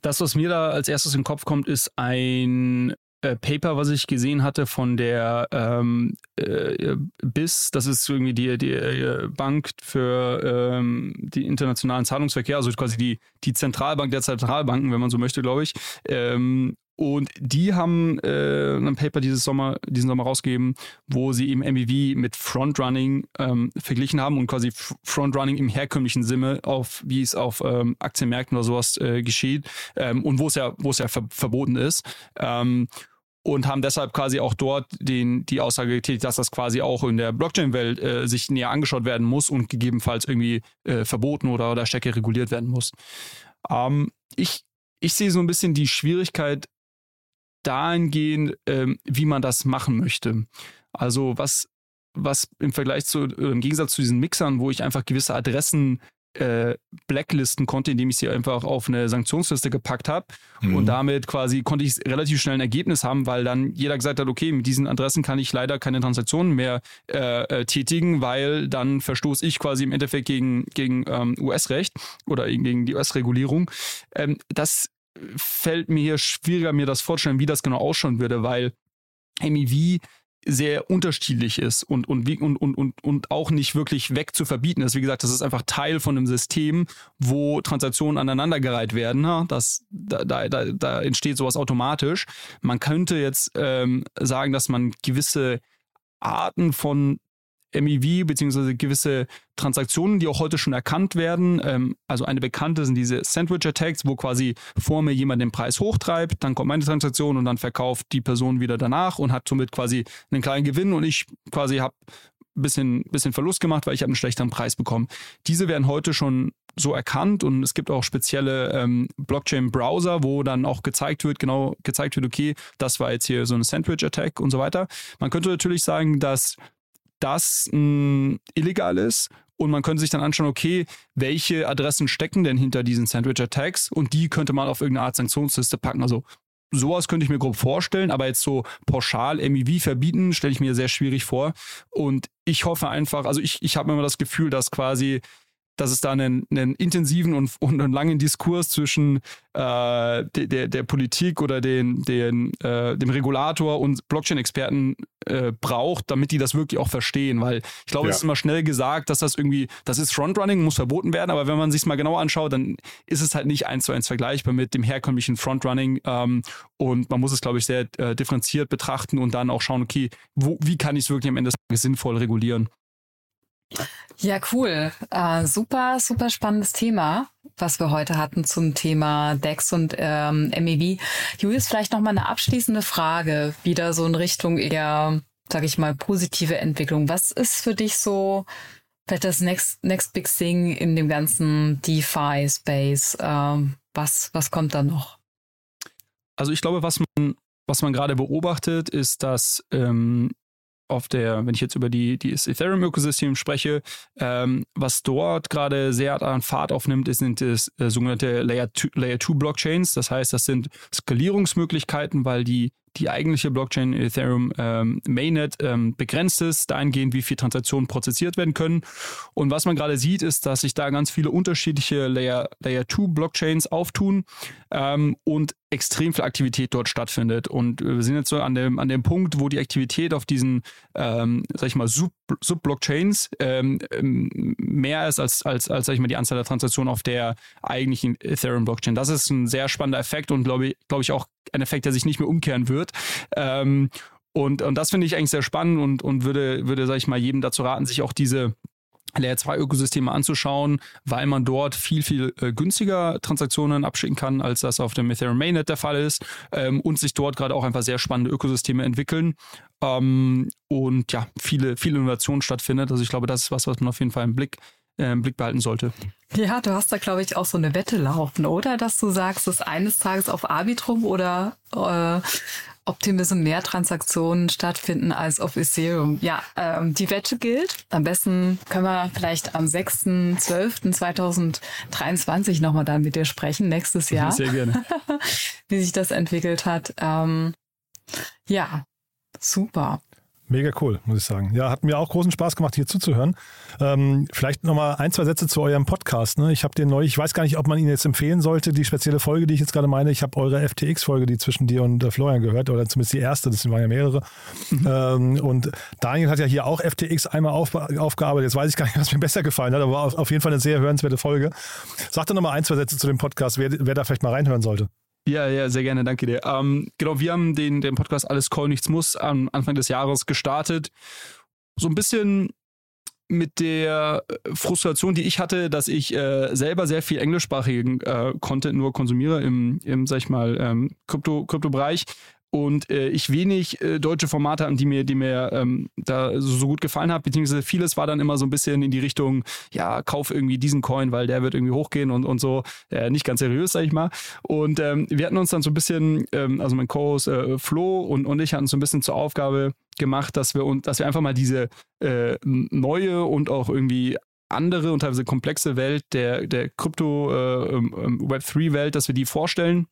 S6: das, was mir da als erstes in den Kopf kommt, ist ein äh, Paper, was ich gesehen hatte von der ähm, äh, BIS, das ist irgendwie die, die äh, Bank für ähm, die internationalen Zahlungsverkehr, also quasi die, die Zentralbank der Zentralbanken, wenn man so möchte, glaube ich. Ähm, und die haben äh, ein Paper dieses Sommer, diesen Sommer rausgegeben, wo sie eben MEV mit Frontrunning ähm, verglichen haben und quasi Frontrunning im herkömmlichen Sinne auf, wie es auf ähm, Aktienmärkten oder sowas äh, geschieht ähm, und wo es ja, wo es ja ver verboten ist. Ähm, und haben deshalb quasi auch dort den, die Aussage getätigt, dass das quasi auch in der Blockchain-Welt äh, sich näher angeschaut werden muss und gegebenenfalls irgendwie äh, verboten oder, oder stärker reguliert werden muss. Ähm, ich, ich sehe so ein bisschen die Schwierigkeit dahingehend, ähm, wie man das machen möchte. Also was, was im Vergleich zu, im Gegensatz zu diesen Mixern, wo ich einfach gewisse Adressen äh, blacklisten konnte, indem ich sie einfach auf eine Sanktionsliste gepackt habe. Mhm. Und damit quasi konnte ich relativ schnell ein Ergebnis haben, weil dann jeder gesagt hat, okay, mit diesen Adressen kann ich leider keine Transaktionen mehr äh, äh, tätigen, weil dann verstoße ich quasi im Endeffekt gegen, gegen ähm, US-Recht oder gegen die US-Regulierung. Ähm, das fällt mir hier schwieriger, mir das vorzustellen, wie das genau ausschauen würde, weil MEV sehr unterschiedlich ist und, und, und, und, und, und auch nicht wirklich weg zu verbieten ist. Wie gesagt, das ist einfach Teil von einem System, wo Transaktionen aneinandergereiht werden. Das, da, da, da entsteht sowas automatisch. Man könnte jetzt ähm, sagen, dass man gewisse Arten von MEV beziehungsweise gewisse Transaktionen, die auch heute schon erkannt werden. Ähm, also eine bekannte sind diese Sandwich Attacks, wo quasi vor mir jemand den Preis hochtreibt, dann kommt meine Transaktion und dann verkauft die Person wieder danach und hat somit quasi einen kleinen Gewinn und ich quasi habe ein bisschen, bisschen Verlust gemacht, weil ich habe einen schlechteren Preis bekommen. Diese werden heute schon so erkannt und es gibt auch spezielle ähm, Blockchain-Browser, wo dann auch gezeigt wird, genau gezeigt wird, okay, das war jetzt hier so eine Sandwich-Attack und so weiter. Man könnte natürlich sagen, dass das mh, hm, illegal ist. Und man könnte sich dann anschauen, okay, welche Adressen stecken denn hinter diesen Sandwich-Attacks und die könnte man auf irgendeine Art Sanktionsliste packen. Also sowas könnte ich mir grob vorstellen, aber jetzt so pauschal MEV verbieten, stelle ich mir sehr schwierig vor. Und ich hoffe einfach, also ich, ich habe immer das Gefühl, dass quasi dass es da einen, einen intensiven und, und einen langen Diskurs zwischen äh, de, der, der Politik oder den, den, äh, dem Regulator und Blockchain-Experten äh, braucht, damit die das wirklich auch verstehen. Weil ich glaube, ja. es ist immer schnell gesagt, dass das irgendwie, das ist Frontrunning, muss verboten werden, aber wenn man sich mal genau anschaut, dann ist es halt nicht eins zu eins vergleichbar mit dem herkömmlichen Frontrunning. Ähm, und man muss es, glaube ich, sehr äh, differenziert betrachten und dann auch schauen, okay, wo, wie kann ich es wirklich am Ende sinnvoll regulieren.
S5: Ja, cool. Äh, super, super spannendes Thema, was wir heute hatten zum Thema DEX und ähm, MEV. Julius, vielleicht noch mal eine abschließende Frage, wieder so in Richtung eher, sage ich mal, positive Entwicklung. Was ist für dich so vielleicht das next, next big thing in dem ganzen DeFi-Space? Ähm, was, was kommt da noch?
S6: Also ich glaube, was man, was man gerade beobachtet, ist, dass ähm, auf der, wenn ich jetzt über die, die Ethereum-Ökosystem spreche, ähm, was dort gerade sehr an Fahrt aufnimmt, sind das äh, sogenannte Layer 2 Layer Blockchains. Das heißt, das sind Skalierungsmöglichkeiten, weil die die eigentliche Blockchain Ethereum ähm, Mainnet ähm, begrenzt ist, dahingehend, wie viele Transaktionen prozessiert werden können. Und was man gerade sieht, ist, dass sich da ganz viele unterschiedliche Layer, Layer 2 Blockchains auftun ähm, und extrem viel Aktivität dort stattfindet. Und wir sind jetzt so an dem, an dem Punkt, wo die Aktivität auf diesen, ähm, sag ich mal, Sub-Blockchains Sub ähm, mehr ist als, als, als, sag ich mal, die Anzahl der Transaktionen auf der eigentlichen Ethereum-Blockchain. Das ist ein sehr spannender Effekt und glaube ich, glaube ich auch ein Effekt, der sich nicht mehr umkehren wird. Ähm, und, und das finde ich eigentlich sehr spannend und, und würde, würde, sag ich mal, jedem dazu raten, sich auch diese Layer 2 Ökosysteme anzuschauen, weil man dort viel, viel äh, günstiger Transaktionen abschicken kann, als das auf dem Ethereum Mainnet der Fall ist ähm, und sich dort gerade auch einfach sehr spannende Ökosysteme entwickeln ähm, und ja, viele, viele Innovationen stattfindet. Also ich glaube, das ist was, was man auf jeden Fall im Blick im Blick behalten sollte.
S5: Ja, du hast da, glaube ich, auch so eine Wette laufen, oder? Dass du sagst, dass eines Tages auf Arbitrum oder äh, Optimism mehr Transaktionen stattfinden als auf Ethereum. Ja, ähm, die Wette gilt. Am besten können wir vielleicht am 6.12.2023 nochmal dann mit dir sprechen, nächstes Jahr.
S6: Sehr gerne.
S5: Wie sich das entwickelt hat. Ähm, ja, super.
S3: Mega cool, muss ich sagen. Ja, hat mir auch großen Spaß gemacht, hier zuzuhören. Ähm, vielleicht nochmal ein, zwei Sätze zu eurem Podcast. Ne? Ich habe den neulich, ich weiß gar nicht, ob man ihn jetzt empfehlen sollte, die spezielle Folge, die ich jetzt gerade meine. Ich habe eure FTX-Folge, die zwischen dir und äh, Florian gehört, oder zumindest die erste, das waren ja mehrere. Mhm. Ähm, und Daniel hat ja hier auch FTX einmal auf, aufgearbeitet. Jetzt weiß ich gar nicht, was mir besser gefallen hat, aber auf, auf jeden Fall eine sehr hörenswerte Folge. Sag doch nochmal ein, zwei Sätze zu dem Podcast, wer, wer da vielleicht mal reinhören sollte.
S6: Ja, ja, sehr gerne, danke dir. Ähm, genau, wir haben den, den Podcast Alles Call, Nichts Muss am Anfang des Jahres gestartet. So ein bisschen mit der äh, Frustration, die ich hatte, dass ich äh, selber sehr viel englischsprachigen äh, Content nur konsumiere im, im sag ich mal, ähm, Krypto, Krypto-Bereich und äh, ich wenig äh, deutsche Formate haben, die mir, die mir ähm, da so, so, gut gefallen haben, beziehungsweise vieles war dann immer so ein bisschen in die Richtung, ja, kauf irgendwie diesen Coin, weil der wird irgendwie hochgehen und, und so, äh, nicht ganz seriös, sag ich mal. Und ähm, wir hatten uns dann so ein bisschen, ähm, also mein Co-Host äh, Flo und, und ich hatten so ein bisschen zur Aufgabe gemacht, dass wir, dass wir einfach mal diese äh, neue und auch irgendwie andere und teilweise komplexe Welt der, der Krypto äh, ähm, ähm, Web3-Welt, dass wir die vorstellen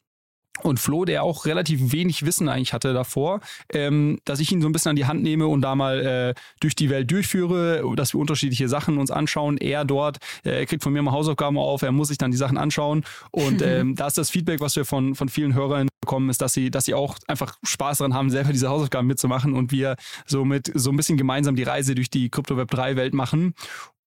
S6: und Flo, der auch relativ wenig Wissen eigentlich hatte davor, ähm, dass ich ihn so ein bisschen an die Hand nehme und da mal äh, durch die Welt durchführe, dass wir unterschiedliche Sachen uns anschauen. Er dort, äh, er kriegt von mir mal Hausaufgaben auf, er muss sich dann die Sachen anschauen und ähm, da ist das Feedback, was wir von, von vielen Hörern bekommen, ist, dass sie, dass sie auch einfach Spaß daran haben, selber diese Hausaufgaben mitzumachen und wir so mit so ein bisschen gemeinsam die Reise durch die Crypto Web 3 Welt machen.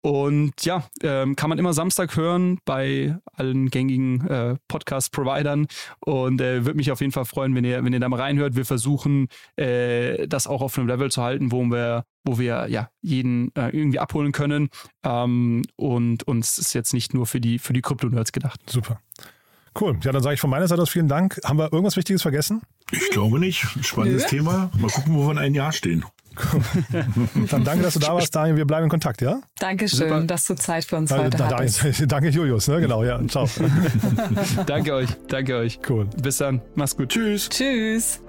S6: Und ja, ähm, kann man immer Samstag hören bei allen gängigen äh, Podcast-Providern. Und äh, würde mich auf jeden Fall freuen, wenn ihr, wenn ihr da mal reinhört. Wir versuchen, äh, das auch auf einem Level zu halten, wo wir, wo wir ja jeden äh, irgendwie abholen können. Ähm, und uns ist jetzt nicht nur für die, für die Krypto-Nerds gedacht.
S3: Super. Cool. Ja, dann sage ich von meiner Seite aus vielen Dank. Haben wir irgendwas Wichtiges vergessen?
S4: Ich glaube nicht. Spannendes
S5: Nö.
S4: Thema. Mal gucken, wo wir in einem Jahr stehen.
S3: Dann danke, dass du da warst, Daniel. Wir bleiben in Kontakt, ja?
S5: Dankeschön,
S6: Super.
S5: dass du Zeit für uns
S3: Da-
S5: heute
S3: da-
S5: hattest.
S3: danke, danke, Julius. Ne? Genau, ja. Ciao.
S6: danke euch, danke euch.
S3: Cool.
S6: Bis dann. Mach's gut.
S4: Tschüss.
S5: Tschüss.